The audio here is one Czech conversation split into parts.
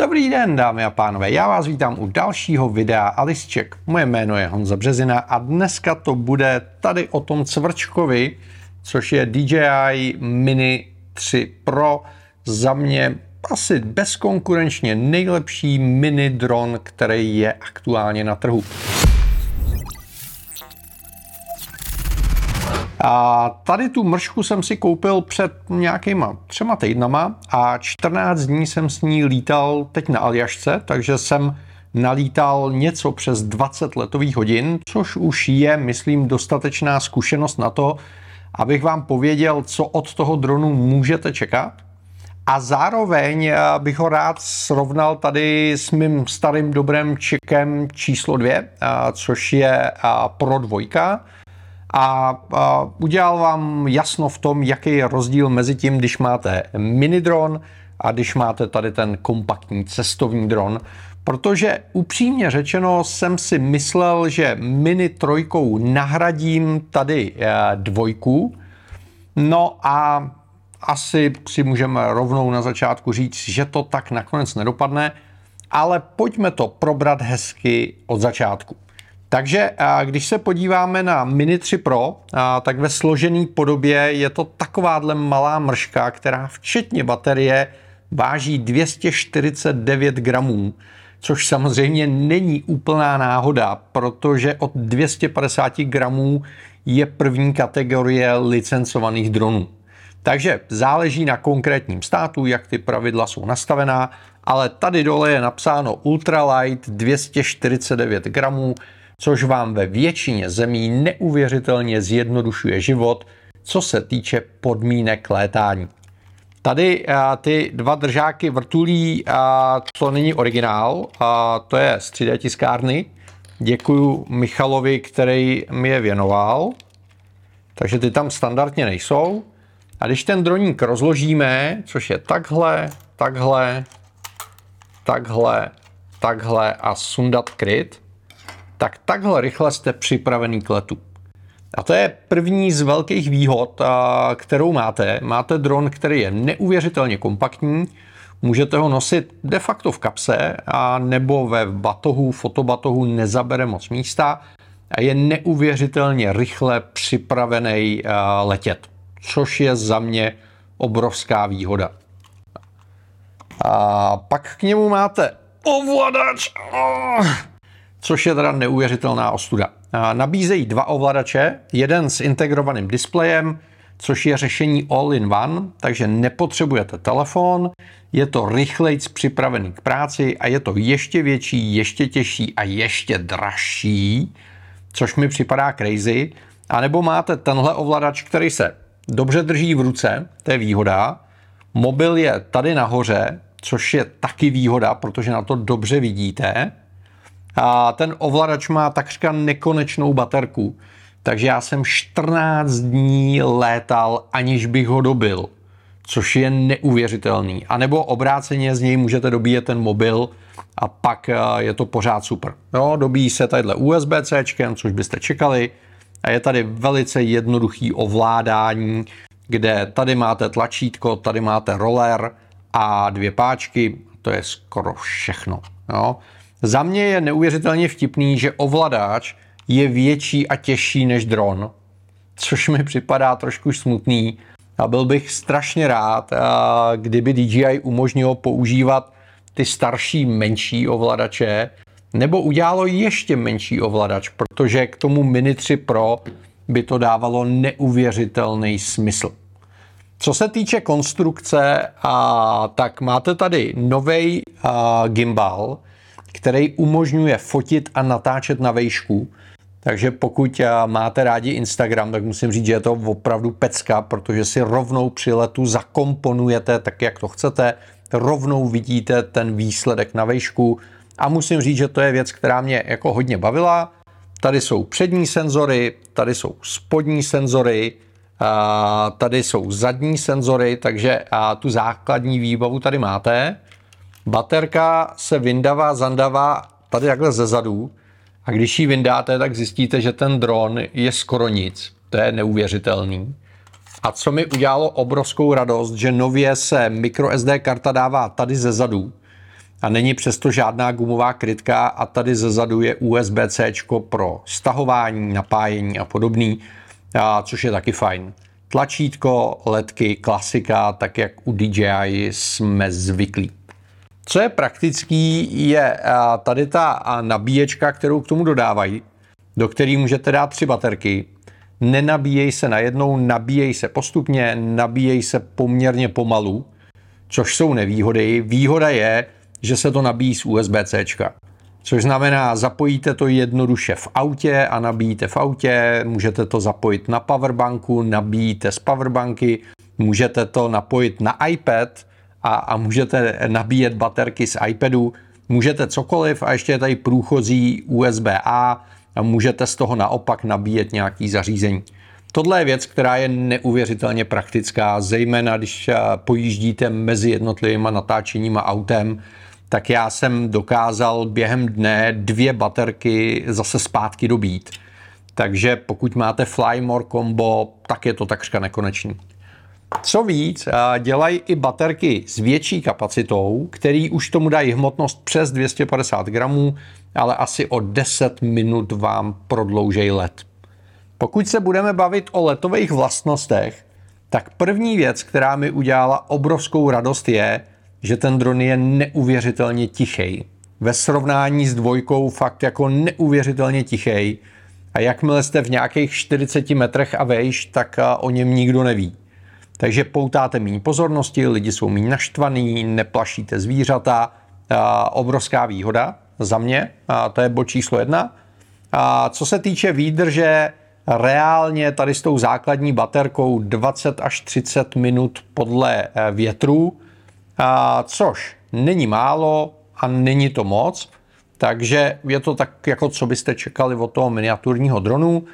Dobrý den, dámy a pánové, já vás vítám u dalšího videa Alisček. Moje jméno je Honza Březina a dneska to bude tady o tom cvrčkovi, což je DJI Mini 3 Pro. Za mě asi bezkonkurenčně nejlepší mini dron, který je aktuálně na trhu. A tady tu mršku jsem si koupil před nějakýma třema týdnama a 14 dní jsem s ní lítal teď na Aljašce, takže jsem nalítal něco přes 20 letových hodin, což už je, myslím, dostatečná zkušenost na to, abych vám pověděl, co od toho dronu můžete čekat. A zároveň bych ho rád srovnal tady s mým starým dobrým čekem číslo dvě, což je Pro 2 a, udělal vám jasno v tom, jaký je rozdíl mezi tím, když máte mini dron a když máte tady ten kompaktní cestovní dron, protože upřímně řečeno jsem si myslel, že mini trojkou nahradím tady e, dvojku, no a asi si můžeme rovnou na začátku říct, že to tak nakonec nedopadne, ale pojďme to probrat hezky od začátku. Takže když se podíváme na Mini 3 Pro, tak ve složené podobě je to takováhle malá mrška, která včetně baterie váží 249 gramů, což samozřejmě není úplná náhoda, protože od 250 gramů je první kategorie licencovaných dronů. Takže záleží na konkrétním státu, jak ty pravidla jsou nastavená, ale tady dole je napsáno ultralight 249 gramů, což vám ve většině zemí neuvěřitelně zjednodušuje život, co se týče podmínek létání. Tady a, ty dva držáky vrtulí, a, to není originál, a, to je z 3D tiskárny. Děkuju Michalovi, který mi je věnoval. Takže ty tam standardně nejsou. A když ten droník rozložíme, což je takhle, takhle, takhle, takhle a sundat kryt, tak takhle rychle jste připravený k letu. A to je první z velkých výhod, kterou máte. Máte dron, který je neuvěřitelně kompaktní, můžete ho nosit de facto v kapse a nebo ve batohu, fotobatohu nezabere moc místa a je neuvěřitelně rychle připravený letět, což je za mě obrovská výhoda. A pak k němu máte ovladač. Což je teda neuvěřitelná ostuda. Nabízejí dva ovladače, jeden s integrovaným displejem, což je řešení all-in-one, takže nepotřebujete telefon, je to rychlejc připravený k práci a je to ještě větší, ještě těžší a ještě dražší, což mi připadá crazy. A nebo máte tenhle ovladač, který se dobře drží v ruce, to je výhoda. Mobil je tady nahoře, což je taky výhoda, protože na to dobře vidíte. A ten ovladač má takřka nekonečnou baterku. Takže já jsem 14 dní létal, aniž bych ho dobil. Což je neuvěřitelný. A nebo obráceně z něj můžete dobíjet ten mobil a pak eh, je to pořád super. Jo, dobíjí se tadyhle USB-C, což byste čekali. A je tady velice jednoduchý ovládání, kde tady máte tlačítko, tady máte roller a dvě páčky. To je skoro všechno. Jo. Za mě je neuvěřitelně vtipný, že ovladač je větší a těžší než dron, což mi připadá trošku smutný. A byl bych strašně rád, kdyby DJI umožnilo používat ty starší, menší ovladače, nebo udělalo ještě menší ovladač, protože k tomu Mini 3 Pro by to dávalo neuvěřitelný smysl. Co se týče konstrukce, a, tak máte tady nový gimbal, který umožňuje fotit a natáčet na vejšku. Takže pokud eh, máte rádi Instagram, tak musím říct, že je to opravdu pecka, protože si rovnou při letu zakomponujete tak, jak to chcete, rovnou vidíte ten výsledek na vejšku a musím říct, že to je věc, která mě jako hodně bavila. Tady jsou přední senzory, tady jsou spodní senzory, tady jsou zadní senzory, takže tu základní výbavu tady máte. Baterka se vyndává, zandává tady takhle ze zadu a když ji vyndáte, tak zjistíte, že ten dron je skoro nic. To je neuvěřitelný. A co mi udělalo obrovskou radost, že nově se microSD karta dává tady ze zadu. a není přesto žádná gumová krytka a tady zezadu je USB-C pro stahování, napájení a podobný, a což je taky fajn. Tlačítko, ledky, klasika, tak jak u DJI jsme zvyklí. Co je praktický, je tady ta nabíječka, kterou k tomu dodávají, do které můžete dát tři baterky. Nenabíjej se najednou, nabíjej se postupně, nabíjej se poměrně pomalu, což jsou nevýhody. Výhoda je, že se to nabíjí z USB-C. Což znamená, zapojíte to jednoduše v autě a nabíjíte v autě, můžete to zapojit na powerbanku, nabíjíte z powerbanky, můžete to napojit na iPad a, a můžete nabíjet baterky z iPadu, můžete cokoliv a ještě je tady průchozí USB-A a můžete z toho naopak nabíjet nějaký zařízení. Tohle je věc, která je neuvěřitelně praktická, zejména když eh, pojíždíte mezi jednotlivými natáčeníma autem, tak já jsem dokázal během dne dvě baterky zase zpátky dobít. Takže pokud máte Flymore combo, tak je to takřka nekonečný. Co víc, dělají i baterky s větší kapacitou, který už tomu dají hmotnost přes 250 gramů, ale asi o 10 minut vám prodloužej let. Pokud se budeme bavit o letových vlastnostech, tak první věc, která mi udělala obrovskou radost je, že ten dron je neuvěřitelně tichý. Ve srovnání s dvojkou fakt jako neuvěřitelně tichý. A jakmile jste v nějakých 40 metrech a vejš, tak o něm nikdo neví. Takže poutáte méně pozornosti, lidi jsou méně naštvaný, neplašíte zvířata. Obrovská výhoda za mě, a to je bod číslo jedna. A co se týče výdrže, reálně tady s tou základní baterkou 20 až 30 minut podle eh, větru, a což není málo a není to moc, takže je to tak, jako co byste čekali od toho miniaturního dronu.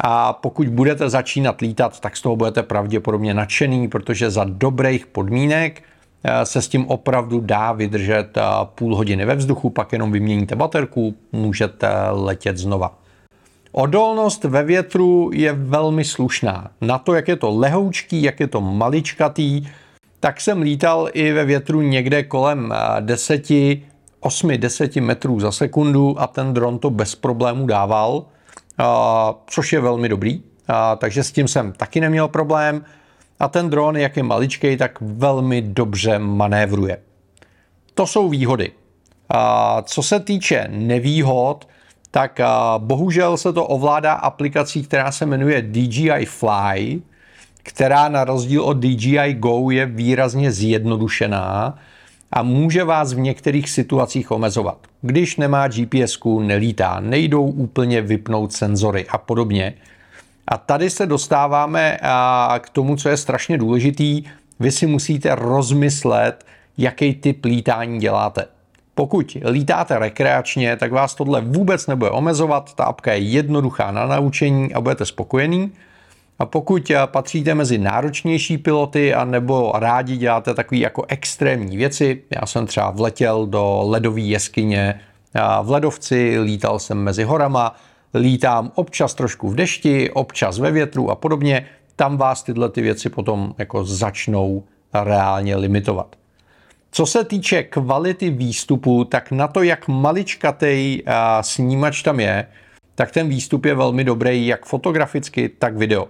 A pokud budete začínat lítat, tak z toho budete pravděpodobně nadšený, protože za dobrých podmínek eh, se s tím opravdu dá vydržet eh, půl hodiny ve vzduchu, pak jenom vyměníte baterku, můžete letět znova. Odolnost ve větru je velmi slušná. Na to, jak je to lehoučký, jak je to maličkatý, tak jsem lítal i ve větru někde kolem 10, 8-10 metrů za sekundu a ten dron to bez problémů dával, což je velmi dobrý. Takže s tím jsem taky neměl problém. A ten dron, jak je maličký, tak velmi dobře manévruje. To jsou výhody. Co se týče nevýhod, tak bohužel se to ovládá aplikací, která se jmenuje DJI Fly, která na rozdíl od DJI Go je výrazně zjednodušená a může vás v některých situacích omezovat. Když nemá gps nelítá, nejdou úplně vypnout senzory a podobně. A tady se dostáváme k tomu, co je strašně důležitý. Vy si musíte rozmyslet, jaký typ lítání děláte. Pokud lítáte rekreačně, tak vás tohle vůbec nebude omezovat, ta apka je jednoduchá na naučení a budete spokojený. A pokud patříte mezi náročnější piloty a nebo rádi děláte takové jako extrémní věci, já jsem třeba vletěl do ledové jeskyně v ledovci, lítal jsem mezi horama, lítám občas trošku v dešti, občas ve větru a podobně, tam vás tyhle ty věci potom jako začnou reálně limitovat. Co se týče kvality výstupu, tak na to, jak maličkatej snímač tam je, tak ten výstup je velmi dobrý jak fotograficky, tak video.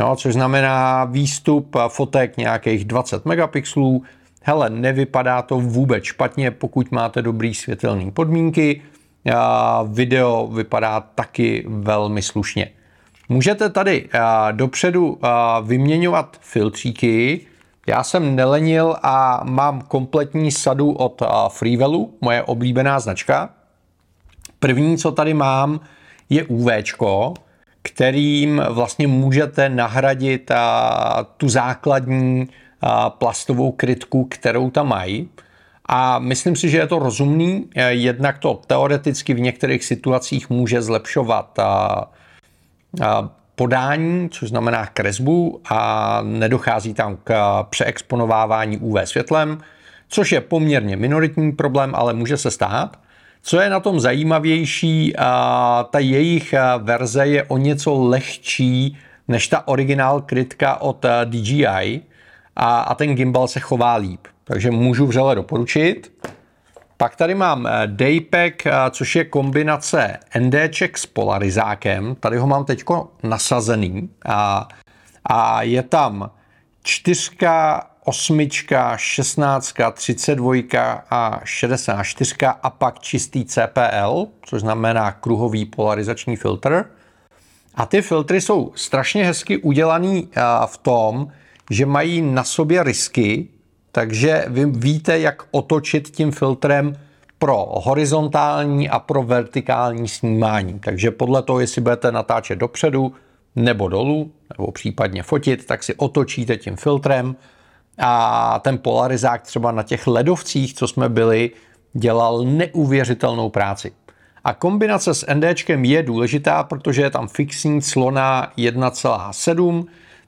Jo, což znamená výstup fotek nějakých 20 megapixelů. Hele, nevypadá to vůbec špatně, pokud máte dobrý světelné podmínky. Video vypadá taky velmi slušně. Můžete tady dopředu vyměňovat filtříky, já jsem nelenil a mám kompletní sadu od Freewellu, moje oblíbená značka. První, co tady mám, je UV, kterým vlastně můžete nahradit tu základní plastovou krytku, kterou tam mají. A myslím si, že je to rozumný. Jednak to teoreticky v některých situacích může zlepšovat podání, což znamená kresbu a nedochází tam k přeexponovávání UV světlem, což je poměrně minoritní problém, ale může se stát. Co je na tom zajímavější, ta jejich verze je o něco lehčí než ta originál krytka od DJI a, a ten gimbal se chová líp. Takže můžu vřele doporučit. Pak tady mám Daypack, což je kombinace NDček s polarizákem. Tady ho mám teď nasazený. A, a je tam čtyřka, osmička, šestnáctka, třicet dvojka a 64 a pak čistý CPL, což znamená kruhový polarizační filtr. A ty filtry jsou strašně hezky udělaný v tom, že mají na sobě risky, takže vy víte, jak otočit tím filtrem pro horizontální a pro vertikální snímání. Takže podle toho, jestli budete natáčet dopředu nebo dolů, nebo případně fotit, tak si otočíte tím filtrem a ten polarizák třeba na těch ledovcích, co jsme byli, dělal neuvěřitelnou práci. A kombinace s NDčkem je důležitá, protože je tam fixní clona 1,7,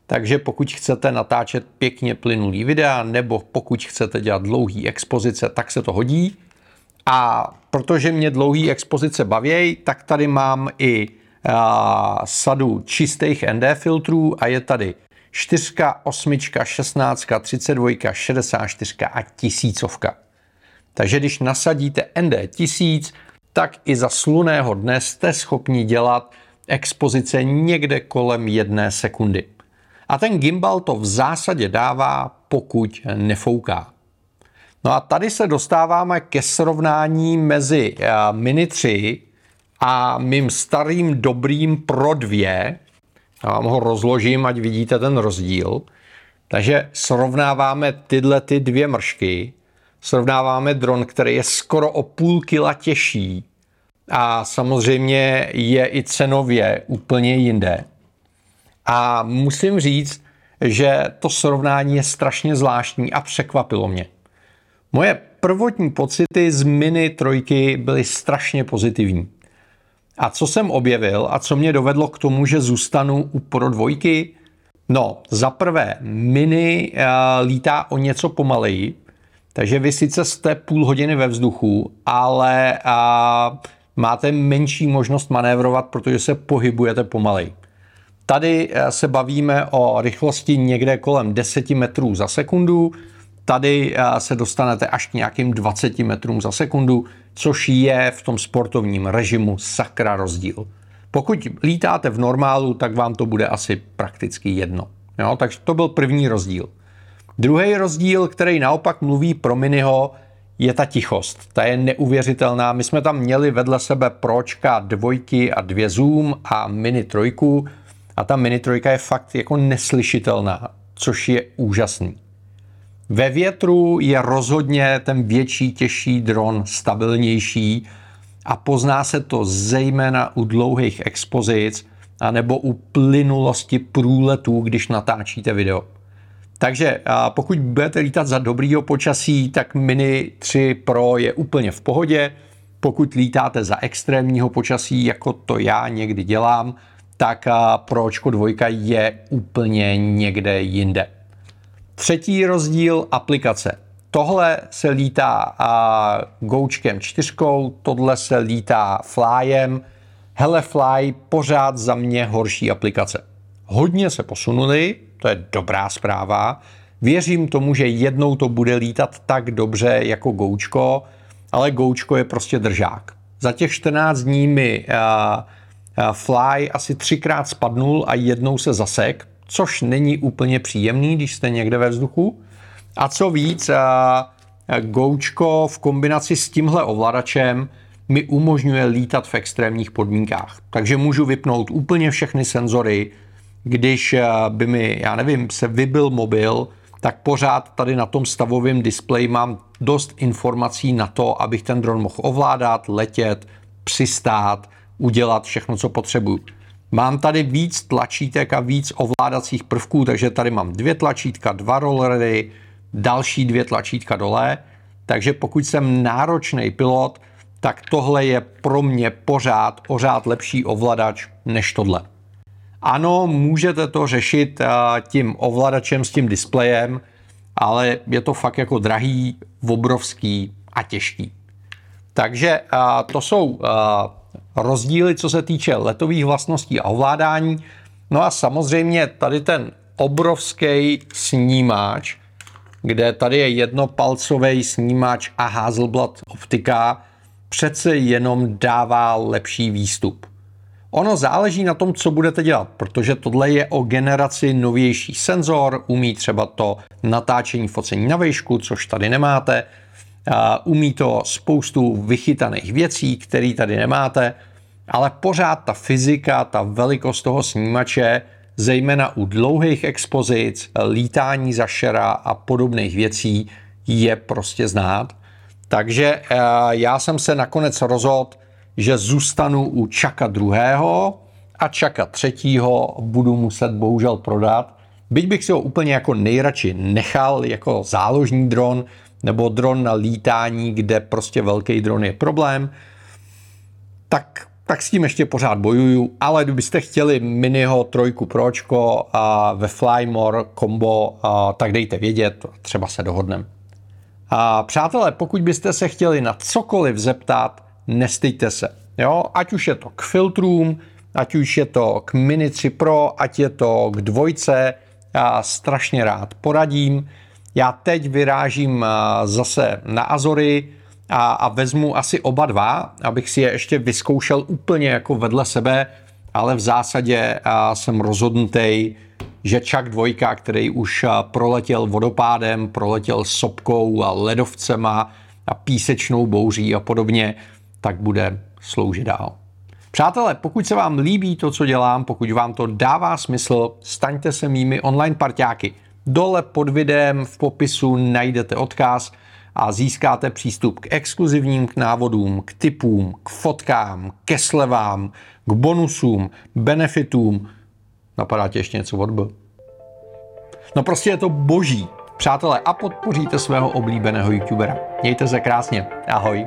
takže pokud chcete natáčet pěkně plynulý videa, nebo pokud chcete dělat dlouhý expozice, tak se to hodí. A protože mě dlouhý expozice baví, tak tady mám i a, sadu čistých ND filtrů a je tady 4, 8, 16, 32, 64 a tisícovka. Takže když nasadíte ND 1000, tak i za sluného dne jste schopni dělat expozice někde kolem jedné sekundy. A ten gimbal to v zásadě dává, pokud nefouká. No a tady se dostáváme ke srovnání mezi eh, Mini 3 a mým starým dobrým Pro 2. Já vám ho rozložím, ať vidíte ten rozdíl. Takže srovnáváme tyhle ty dvě mršky. Srovnáváme dron, který je skoro o půl kila těžší a samozřejmě je i cenově úplně jinde. A musím říct, že to srovnání je strašně zvláštní a překvapilo mě. Moje prvotní pocity z Mini trojky byly strašně pozitivní. A co jsem objevil a co mě dovedlo k tomu, že zůstanu u Pro dvojky? No, za prvé, Mini uh, lítá o něco pomaleji, takže vy sice jste půl hodiny ve vzduchu, ale uh, máte menší možnost manévrovat, protože se pohybujete pomalej. Tady eh, se bavíme o rychlosti někde kolem 10 metrů za sekundu, tady eh, se dostanete až k nějakým 20 metrům za sekundu, což je v tom sportovním režimu sakra rozdíl. Pokud lítáte v normálu, tak vám to bude asi prakticky jedno. Jo, takže to byl první rozdíl. Druhý rozdíl, který naopak mluví pro Miniho, je ta tichost. Ta je neuvěřitelná. My jsme tam měli vedle sebe pročka dvojky a dvě zoom a mini trojku a ta mini trojka je fakt jako neslyšitelná, což je úžasný. Ve větru je rozhodně ten větší, těžší dron stabilnější a pozná se to zejména u dlouhých expozic a nebo u plynulosti průletů, když natáčíte video. Takže pokud budete lítat za dobrýho počasí, tak Mini 3 Pro je úplně v pohodě. Pokud lítáte za extrémního počasí, jako to já někdy dělám, tak Pročko 2 je úplně někde jinde. Třetí rozdíl aplikace. Tohle se lítá Goučkem 4, tohle se lítá Flyem. Fly pořád za mě horší aplikace. Hodně se posunuli, to je dobrá zpráva. Věřím tomu, že jednou to bude lítat tak dobře jako Goučko, ale Goučko je prostě držák. Za těch 14 dní mi uh, uh, Fly asi třikrát spadnul a jednou se zasek, což není úplně příjemný, když jste někde ve vzduchu. A co víc, Goučko v kombinaci s tímhle ovladačem mi umožňuje lítat v extrémních podmínkách. Takže můžu vypnout úplně všechny senzory, když by mi, já nevím, se vybil mobil, tak pořád tady na tom stavovém displeji mám dost informací na to, abych ten dron mohl ovládat, letět, přistát, udělat všechno, co potřebuju. Mám tady víc tlačítek a víc ovládacích prvků, takže tady mám dvě tlačítka, dva rollery, další dvě tlačítka dole. Takže pokud jsem náročný pilot, tak tohle je pro mě pořád, pořád lepší ovladač než tohle. Ano, můžete to řešit eh, tím ovladačem s tím displejem, ale je to fakt jako drahý, obrovský a těžký. Takže eh, to jsou eh, rozdíly, co se týče letových vlastností a ovládání. No a samozřejmě tady ten obrovský snímač, kde tady je jednopalcový snímač a Hasselblad optika, přece jenom dává lepší výstup. Ono záleží na tom, co budete dělat, protože tohle je o generaci novější senzor, umí třeba to natáčení focení na výšku, což tady nemáte, umí to spoustu vychytaných věcí, které tady nemáte, ale pořád ta fyzika, ta velikost toho snímače, zejména u dlouhých expozic, lítání za šera a podobných věcí, je prostě znát. Takže eh, já jsem se nakonec rozhodl, že zůstanu u Čaka druhého a Čaka třetího budu muset bohužel prodat. Byť bych si ho úplně jako nejradši nechal jako záložní dron nebo dron na lítání, kde prostě velký dron je problém, tak, tak s tím ještě pořád bojuju, ale kdybyste chtěli Miniho trojku pročko a ve Flymore kombo, a, tak dejte vědět, třeba se dohodneme. A přátelé, pokud byste se chtěli na cokoliv zeptat, nestejte se. Jo? Ať už je to k filtrům, ať už je to k Mini 3 Pro, ať je to k dvojce, já strašně rád poradím. Já teď vyrážím zase na Azory a, a vezmu asi oba dva, abych si je ještě vyzkoušel úplně jako vedle sebe, ale v zásadě jsem rozhodnutý, že Čak dvojka, který už proletěl vodopádem, proletěl sopkou a ledovcema a písečnou bouří a podobně, tak bude sloužit dál. Přátelé, pokud se vám líbí to, co dělám, pokud vám to dává smysl, staňte se mými online parťáky. Dole pod videem v popisu najdete odkaz a získáte přístup k exkluzivním návodům, k typům, k fotkám, ke slevám, k bonusům, benefitům. Napadá tě ještě něco od No prostě je to boží. Přátelé, a podpoříte svého oblíbeného youtubera. Mějte se krásně. Ahoj.